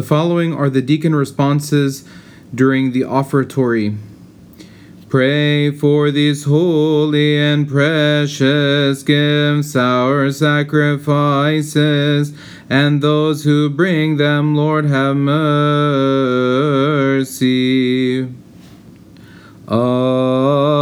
The following are the deacon responses during the offertory. Pray for these holy and precious gifts, our sacrifices, and those who bring them, Lord, have mercy. Amen.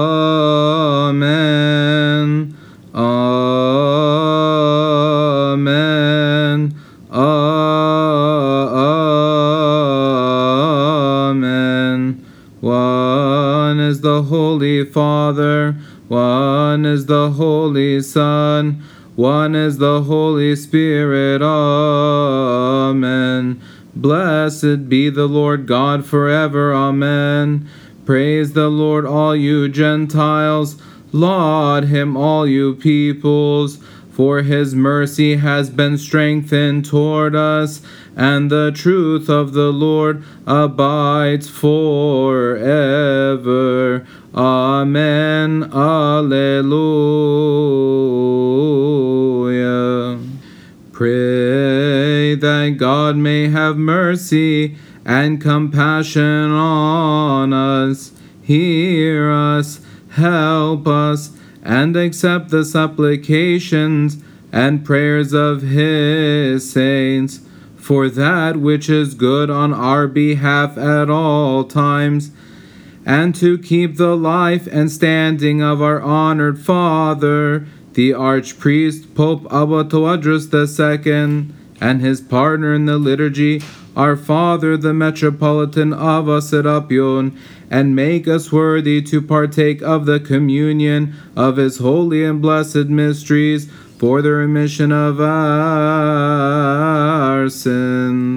One is the Holy Father, one is the Holy Son, one is the Holy Spirit. Amen. Blessed be the Lord God forever. Amen. Praise the Lord, all you Gentiles. Laud him, all you peoples. For his mercy has been strengthened toward us, and the truth of the Lord abides forever. Amen. Alleluia. Pray that God may have mercy and compassion on us. Hear us, help us and accept the supplications and prayers of his saints. For that which is good on our behalf at all times, and to keep the life and standing of our honored Father, the Archpriest Pope Abba Tawadros II, and his partner in the liturgy, our Father the Metropolitan Abba Serapion, and make us worthy to partake of the communion of his holy and blessed mysteries for the remission of our sins.